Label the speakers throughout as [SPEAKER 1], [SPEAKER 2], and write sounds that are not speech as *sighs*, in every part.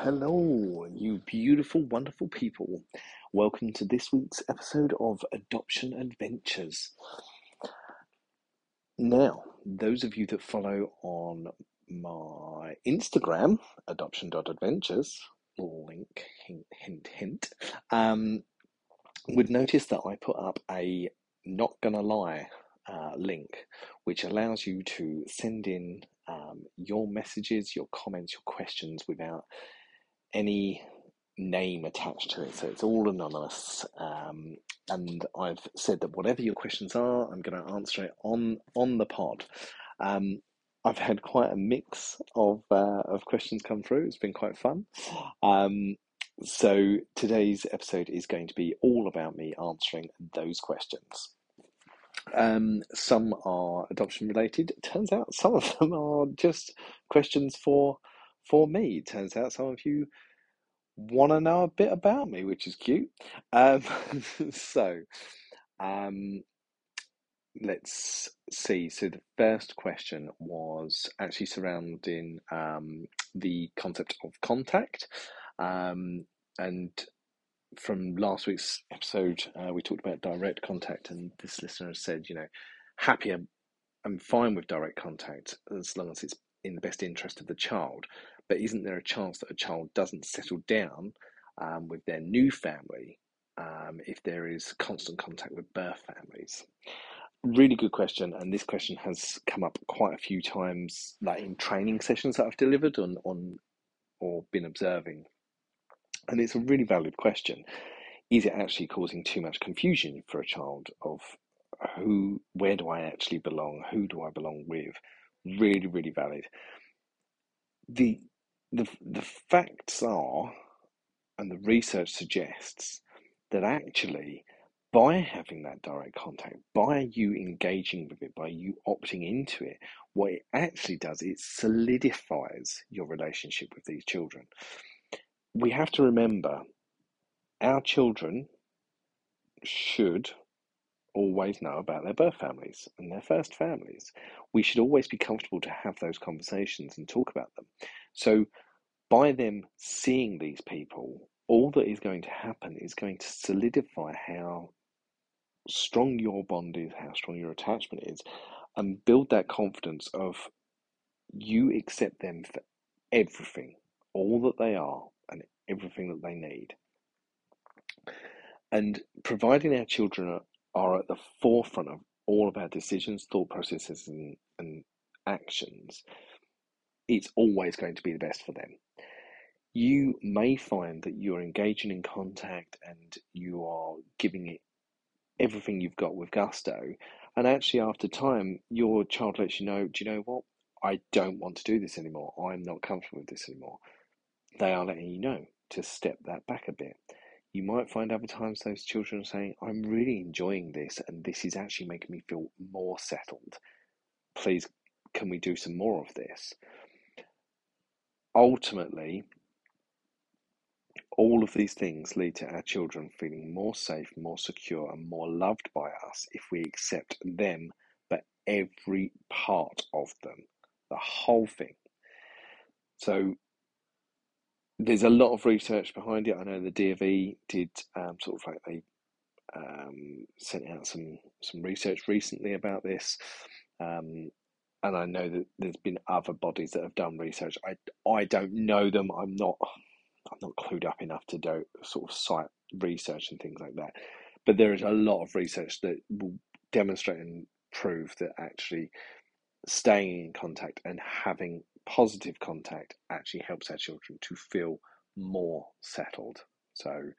[SPEAKER 1] hello, you beautiful, wonderful people. Welcome to this week's episode of Adoption Adventures. Now, those of you that follow on my Instagram, adoption.adventures, link, hint, hint, hint, um, would notice that I put up a not gonna lie uh, link, which allows you to send in um, your messages, your comments, your questions without any name attached to it. So it's all anonymous. Um, and I've said that whatever your questions are, I'm going to answer it on on the pod. Um, I've had quite a mix of uh, of questions come through. It's been quite fun. Um, so today's episode is going to be all about me answering those questions. Um, some are adoption related. It turns out some of them are just questions for for me. Turns out some of you want to know a bit about me, which is cute. Um, *laughs* so, um, let's see. So the first question was actually surrounding um, the concept of contact, um, and from last week's episode, uh, we talked about direct contact, and this listener said, you know, happy, I'm, I'm fine with direct contact as long as it's in the best interest of the child. But isn't there a chance that a child doesn't settle down um, with their new family um, if there is constant contact with birth families? Really good question, and this question has come up quite a few times, like in training sessions that I've delivered on on or been observing and it's a really valid question. Is it actually causing too much confusion for a child of who, where do I actually belong? Who do I belong with? Really, really valid. The, the, the facts are, and the research suggests, that actually by having that direct contact, by you engaging with it, by you opting into it, what it actually does, it solidifies your relationship with these children we have to remember our children should always know about their birth families and their first families. We should always be comfortable to have those conversations and talk about them. So, by them seeing these people, all that is going to happen is going to solidify how strong your bond is, how strong your attachment is, and build that confidence of you accept them for everything, all that they are, and everything that they need. And providing our children are, at the forefront of all of our decisions, thought processes, and, and actions, it's always going to be the best for them. You may find that you're engaging in contact and you are giving it everything you've got with gusto. And actually, after time, your child lets you know, do you know what? I don't want to do this anymore. I'm not comfortable with this anymore. They are letting you know to step that back a bit. You might find other times those children are saying, I'm really enjoying this and this is actually making me feel more settled. Please, can we do some more of this? Ultimately, all of these things lead to our children feeling more safe, more secure, and more loved by us if we accept them, but every part of them, the whole thing. So, there's a lot of research behind it. I know the DFE did um, sort of like they um, sent out some some research recently about this, um, and I know that there's been other bodies that have done research. I I don't know them. I'm not I'm not clued up enough to do sort of cite research and things like that. But there is a lot of research that will demonstrate and prove that actually staying in contact and having positive contact actually helps our children to feel more settled. So,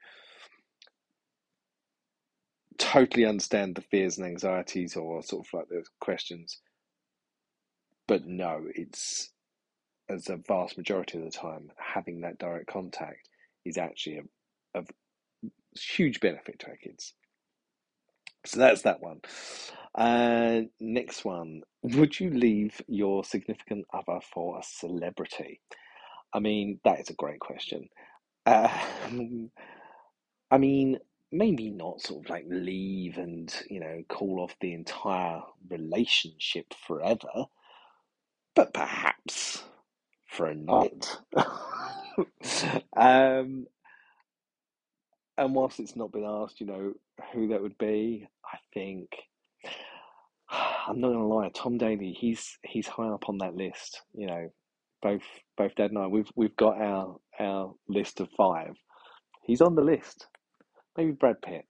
[SPEAKER 1] totally understand the fears and anxieties or sort of like those questions. But no, it's as a vast majority of the time, having that direct contact is actually of huge benefit to our kids. So that's that one. Uh, next one. Would you leave your significant other for a celebrity? I mean, that is a great question. Uh, *laughs* I mean, maybe not sort of like leave and, you know, call off the entire relationship forever, but perhaps for a night. *laughs* um, and whilst it's not been asked, you know, who that would be, I think *sighs* I'm not gonna lie, Tom Daley, he's he's high up on that list. You know, both both Dad and I, we've we've got our our list of five. He's on the list. Maybe Brad Pitt.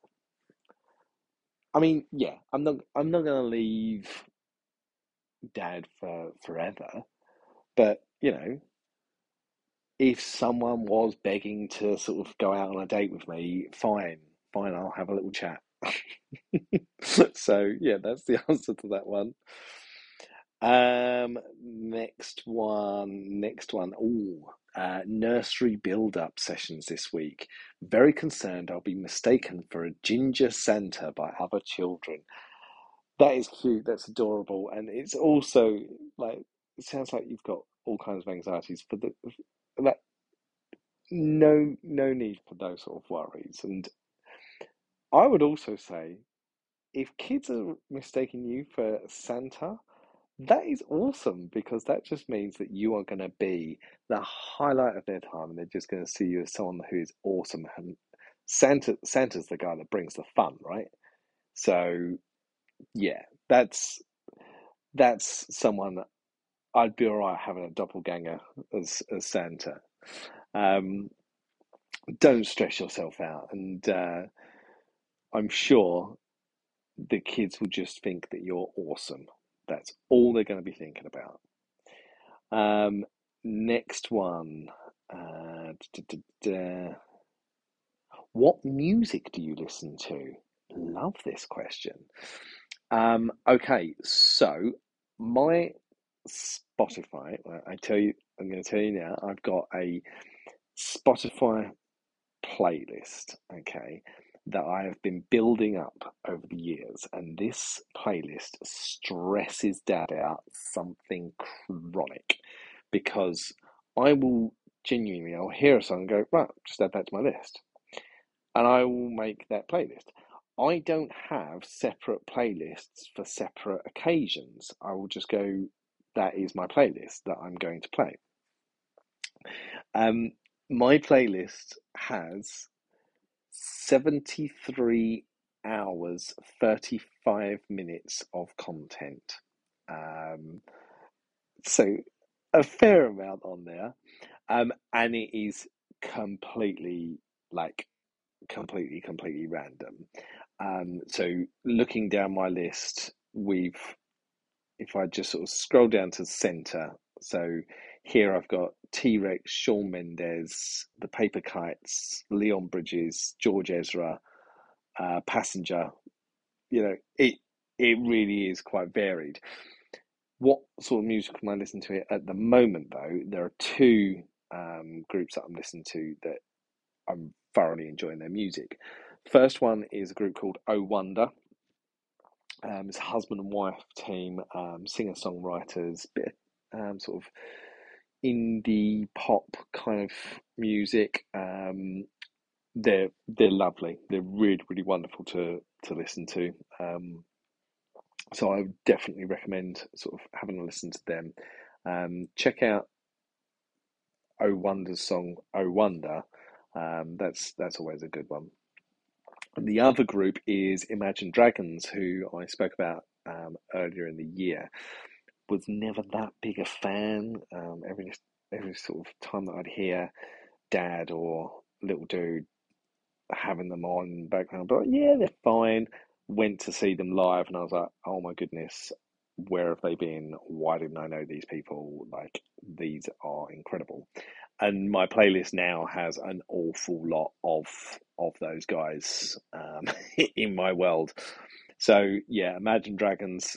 [SPEAKER 1] I mean, yeah, I'm not I'm not gonna leave Dad for forever, but you know, if someone was begging to sort of go out on a date with me, fine, fine, I'll have a little chat. *laughs* so yeah, that's the *laughs* answer to that one. Um, next one, next one. Oh, uh, nursery build-up sessions this week. Very concerned I'll be mistaken for a ginger Santa by other children. That is cute. That's adorable, and it's also like it sounds like you've got all kinds of anxieties for the that. No, no need for those sort of worries. And I would also say, if kids are mistaking you for Santa, that is awesome because that just means that you are going to be the highlight of their time and they're just going to see you as someone who is awesome and Santa Santa's the guy that brings the fun, right? So yeah, that's that's someone I'd be alright having a doppelganger as as Santa. Um, don't stress yourself out, and uh, I'm sure the kids will just think that you're awesome. That's all they're going to be thinking about. Um, next one. Uh, what music do you listen to? Love this question. Um, okay, so my Spotify, I tell you, I'm going to tell you now, I've got a Spotify playlist, okay, that I have been building up over the years, and this playlist stresses dad out something chronic because I will genuinely, I'll hear a song and go, right, just add that to my list, and I will make that playlist. I don't have separate playlists for separate occasions. I will just go, that is my playlist that I'm going to play. Um, my playlist has 73 hours, 35 minutes of content. Um, so a fair amount on there. Um, and it is completely like completely, completely random. Um, so looking down my list, we've if I just sort of scroll down to center, so here I've got T Rex, Shawn Mendes, The Paper Kites, Leon Bridges, George Ezra, uh, Passenger. You know, it it really is quite varied. What sort of music am I listening to at the moment, though? There are two um, groups that I'm listening to that I'm thoroughly enjoying their music. First one is a group called Oh Wonder. Um, it's a husband and wife team, um, singer songwriters, bit um, sort of indie pop kind of music. Um, they're they're lovely. They're really really wonderful to to listen to. Um, so I would definitely recommend sort of having a listen to them. Um, check out Oh Wonder's song Oh Wonder. Um, that's that's always a good one. And the other group is Imagine Dragons, who I spoke about um, earlier in the year was never that big a fan. Um, every every sort of time that I'd hear dad or little dude having them on background, but yeah, they're fine. Went to see them live, and I was like, oh my goodness, where have they been? Why didn't I know these people? Like these are incredible. And my playlist now has an awful lot of of those guys um, *laughs* in my world. So yeah, Imagine Dragons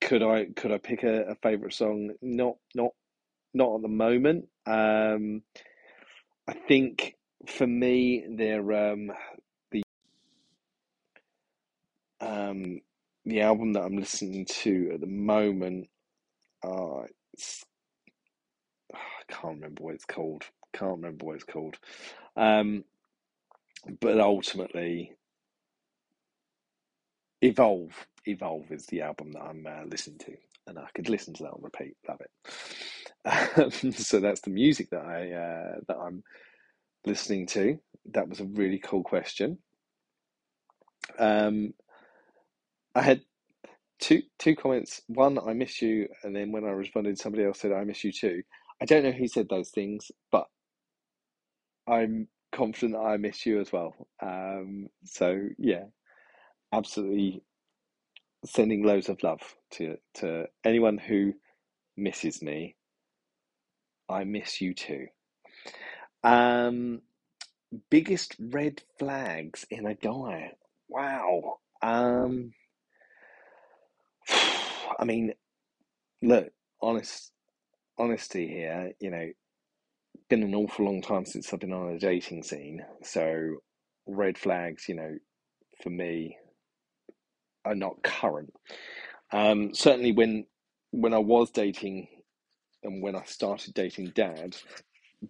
[SPEAKER 1] could I could I pick a, a favorite song? Not not not at the moment. Um, I think for me, they're um, the um, the album that I'm listening to at the moment. Uh, I can't remember what it's called. Can't remember what it's called. Um, but ultimately, Evolve. Evolve is the album that I'm uh, listening to, and I could listen to that on repeat. Love it. Um, *laughs* so that's the music that I uh, that I'm listening to. That was a really cool question. Um, I had two two comments. One, I miss you, and then when I responded, somebody else said, "I miss you too." I don't know who said those things, but I'm confident I miss you as well. Um, so yeah, absolutely sending loads of love to to anyone who misses me. I miss you too. Um, biggest red flags in a guy. Wow. Um, *sighs* I mean, look, honest, honesty here. You know, been an awful long time since I've been on a dating scene. So, red flags, you know, for me, are not current. Um, certainly, when when I was dating and when I started dating Dad,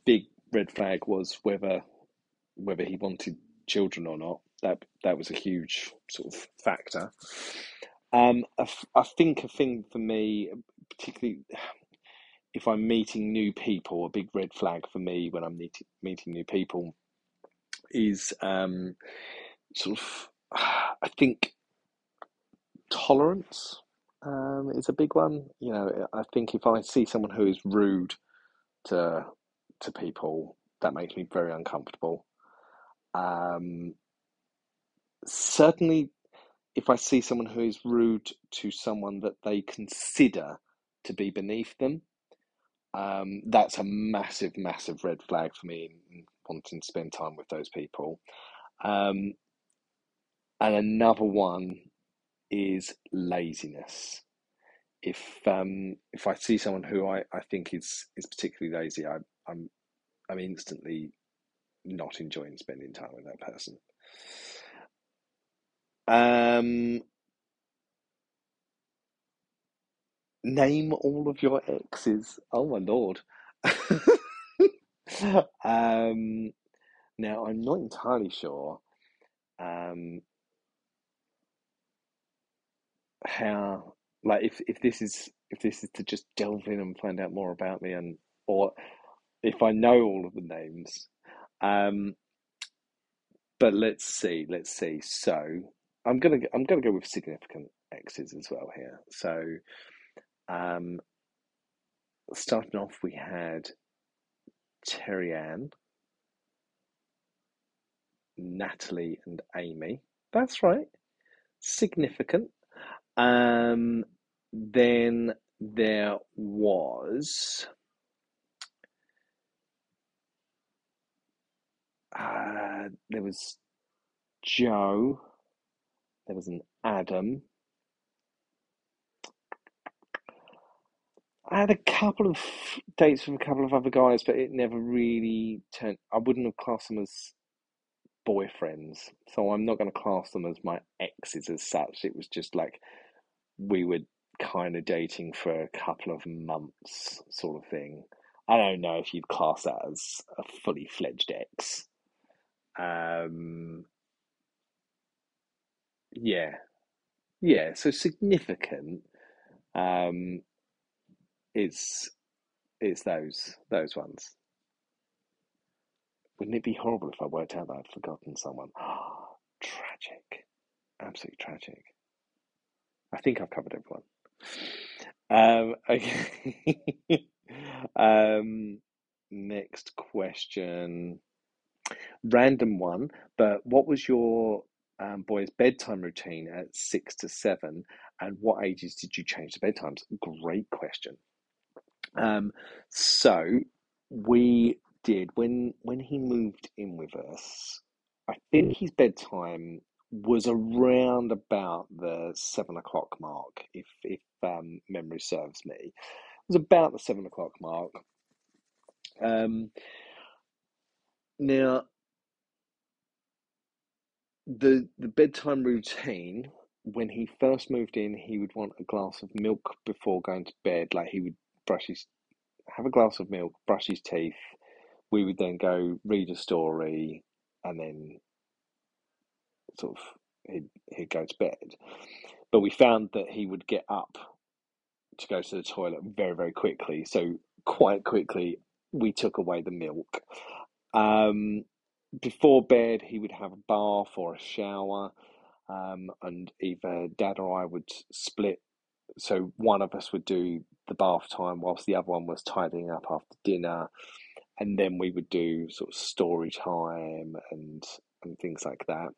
[SPEAKER 1] big red flag was whether whether he wanted children or not. That that was a huge sort of factor. Um, I, I think a thing for me, particularly if I'm meeting new people, a big red flag for me when I'm meeting meeting new people is um, sort of, I think tolerance um, is a big one. You know, I think if I see someone who is rude to to people, that makes me very uncomfortable. Um, certainly, if I see someone who is rude to someone that they consider to be beneath them, um, that's a massive, massive red flag for me wanting to spend time with those people. Um, and another one is laziness. If um, if I see someone who I, I think is is particularly lazy, I, I'm I'm instantly not enjoying spending time with that person. Um, name all of your exes. Oh my lord. *laughs* um, now I'm not entirely sure um, how, like, if if this is if this is to just delve in and find out more about me, and or if I know all of the names. Um, but let's see, let's see. So I'm gonna I'm gonna go with significant exes as well here. So um, starting off, we had Terry Ann, Natalie, and Amy. That's right, significant. Um, then there was uh, there was Joe. There was an Adam. I had a couple of dates with a couple of other guys, but it never really turned. I wouldn't have classed them as boyfriends, so I'm not going to class them as my exes as such. It was just like we were kind of dating for a couple of months, sort of thing. I don't know if you'd class that as a fully fledged ex. Um, yeah, yeah. So significant. Um, it's it's those those ones. Wouldn't it be horrible if I worked out that I'd forgotten someone? *gasps* tragic, absolutely tragic. I think I've covered everyone. Um, *laughs* okay. um, next question. Random one, but what was your um, boy's bedtime routine at six to seven, and what ages did you change the bedtimes? Great question. Um, so we did when when he moved in with us. I think his bedtime was around about the seven o'clock mark, if if um, memory serves me. It was about the seven o'clock mark. Um, now, the the bedtime routine when he first moved in, he would want a glass of milk before going to bed. Like he would brush his, have a glass of milk, brush his teeth. We would then go read a story, and then sort of he'd he'd go to bed. But we found that he would get up to go to the toilet very very quickly. So quite quickly we took away the milk. Um, before bed, he would have a bath or a shower, um, and either dad or I would split. So one of us would do the bath time whilst the other one was tidying up after dinner, and then we would do sort of story time and and things like that.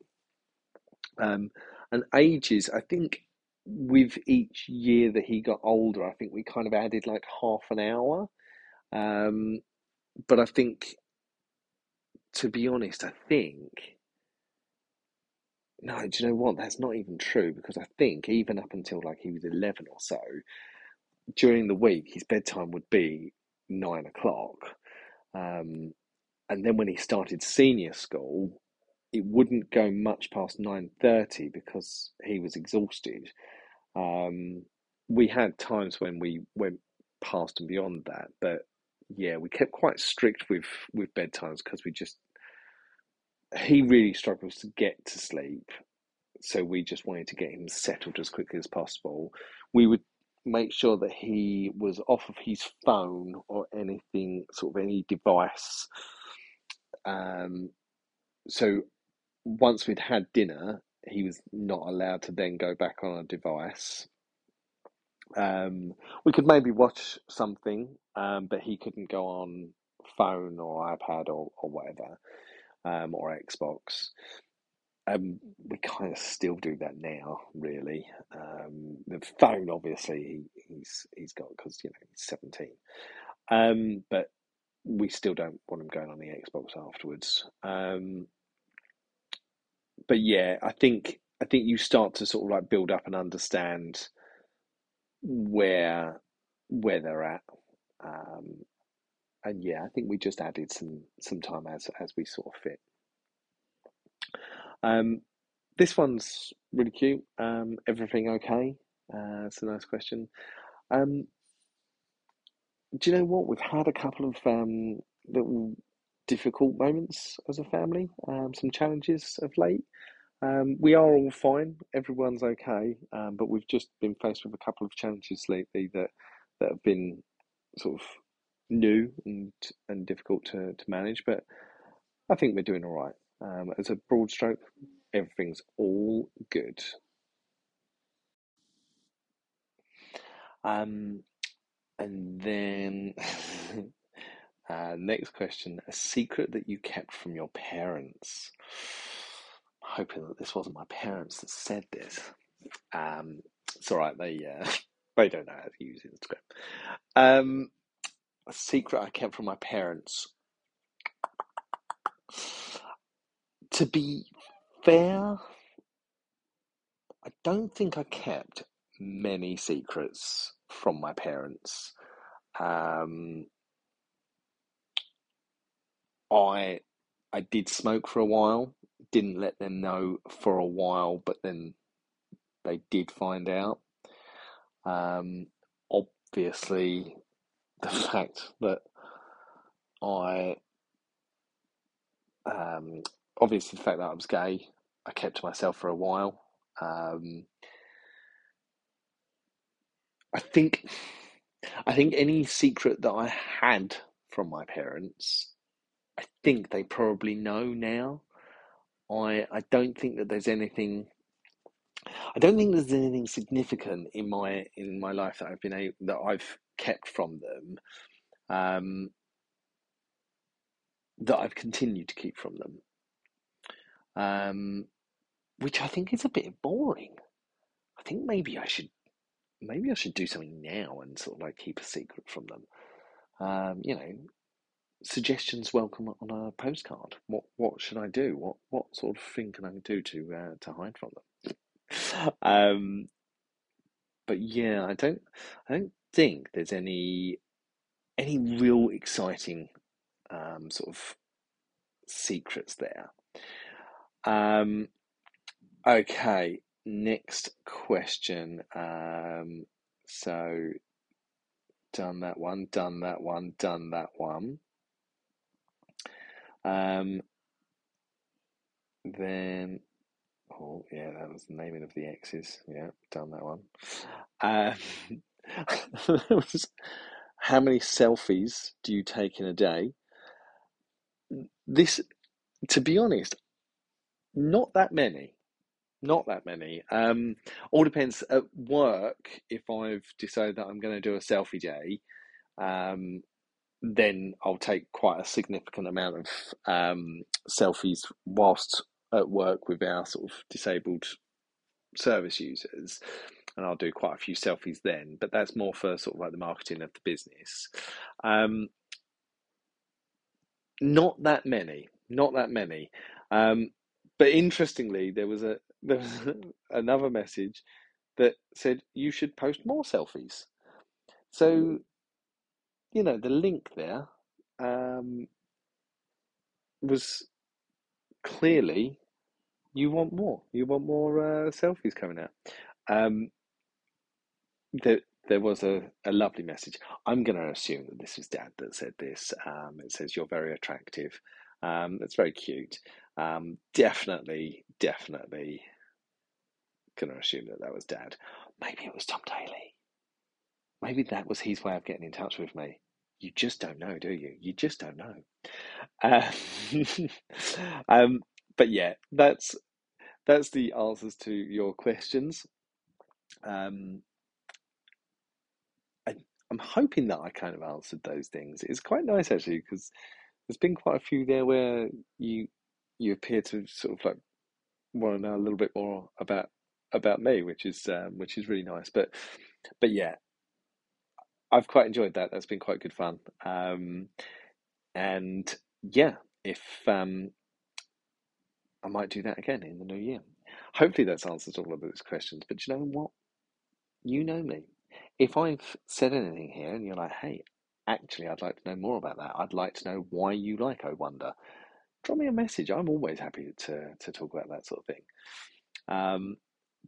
[SPEAKER 1] Um, and ages, I think with each year that he got older, I think we kind of added like half an hour. Um, but I think, to be honest, I think. No, do you know what? That's not even true because I think even up until like he was 11 or so, during the week, his bedtime would be nine o'clock. Um, and then when he started senior school, it wouldn't go much past 9.30 because he was exhausted. Um, we had times when we went past and beyond that, but yeah, we kept quite strict with with bedtimes because we just he really struggles to get to sleep, so we just wanted to get him settled as quickly as possible. We would make sure that he was off of his phone or anything, sort of any device. Um, so once we'd had dinner, he was not allowed to then go back on a device. Um, we could maybe watch something, um, but he couldn't go on phone or iPad or, or whatever, um, or Xbox. Um, we kind of still do that now, really. Um, the phone, obviously, he, he's he's got because you know he's seventeen, um, but we still don't want him going on the Xbox afterwards. Um, but yeah, I think I think you start to sort of like build up and understand where where they're at. Um, and yeah, I think we just added some some time as as we sort of fit. Um, this one's really cute. Um, everything okay? Uh, it's a nice question. Um, do you know what? We've had a couple of um, little difficult moments as a family, um, some challenges of late. Um, we are all fine. Everyone's okay, um, but we've just been faced with a couple of challenges lately that that have been sort of new and and difficult to, to manage. But I think we're doing all right. Um, as a broad stroke, everything's all good. Um, and then *laughs* uh, next question: a secret that you kept from your parents I'm hoping that this wasn't my parents that said this. Um, it's all right. They uh, *laughs* they don't know how to use Instagram. Um, a secret I kept from my parents. To be fair, I don't think I kept many secrets from my parents. Um, I I did smoke for a while didn't let them know for a while, but then they did find out. Um, obviously, the *laughs* fact that I, um, obviously, the fact that I was gay, I kept to myself for a while. Um, I think, I think any secret that I had from my parents, I think they probably know now. I I don't think that there's anything. I don't think there's anything significant in my in my life that I've been able, that I've kept from them, um, that I've continued to keep from them, um, which I think is a bit boring. I think maybe I should maybe I should do something now and sort of like keep a secret from them. Um, you know, suggestions welcome on a postcard. What what should I do? What what sort of thing can I do to uh, to hide from them? *laughs* um, but yeah, I don't I don't think there's any any real exciting um, sort of secrets there. Um, okay, next question. Um, so done that one, done that one, done that one. Um, then, oh yeah, that was the naming of the X's. Yeah, done that one. Um, *laughs* how many selfies do you take in a day? This, to be honest, not that many. Not that many. Um, all depends at work. If I've decided that I'm going to do a selfie day, um, then I'll take quite a significant amount of um, selfies whilst at work with our sort of disabled service users, and I'll do quite a few selfies then. But that's more for sort of like the marketing of the business. Um, not that many, not that many. Um, but interestingly, there was a there was *laughs* another message that said you should post more selfies. So, you know, the link there um, was clearly you want more. You want more uh, selfies coming out. Um, there, there was a, a lovely message. I'm going to assume that this is Dad that said this. Um, it says, You're very attractive. Um, it's very cute. Um, definitely, definitely going to assume that that was Dad. Maybe it was Tom Daley. Maybe that was his way of getting in touch with me. You just don't know, do you? You just don't know. Uh, *laughs* um, but yeah, that's that's the answers to your questions. Um, I, I'm hoping that I kind of answered those things. It's quite nice actually because there's been quite a few there where you you appear to sort of like want to know a little bit more about about me, which is um, which is really nice. But but yeah, I've quite enjoyed that. That's been quite good fun. Um, and yeah, if um, I might do that again in the new year. Hopefully, that's answers all of those questions. But you know what? You know me. If I've said anything here and you're like, hey, actually, I'd like to know more about that. I'd like to know why you like I Wonder. Drop me a message. I'm always happy to, to talk about that sort of thing. Um,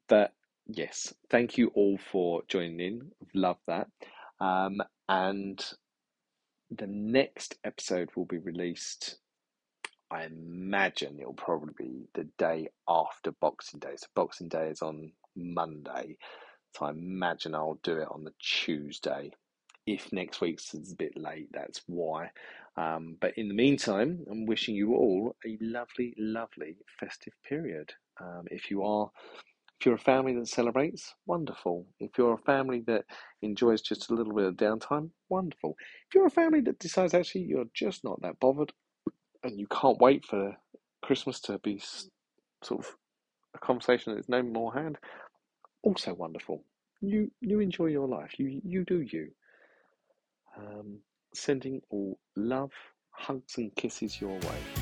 [SPEAKER 1] but yes, thank you all for joining in. Love that. Um, and the next episode will be released. I imagine it'll probably be the day after Boxing Day. So Boxing Day is on Monday. So I imagine I'll do it on the Tuesday. If next week's is a bit late, that's why. Um, but in the meantime, I'm wishing you all a lovely, lovely festive period. Um, if you are if you're a family that celebrates, wonderful. If you're a family that enjoys just a little bit of downtime, wonderful. If you're a family that decides actually you're just not that bothered and you can't wait for Christmas to be sort of a conversation that's no more hand, also wonderful. You you enjoy your life. You you do you. Um, sending all love, hugs, and kisses your way.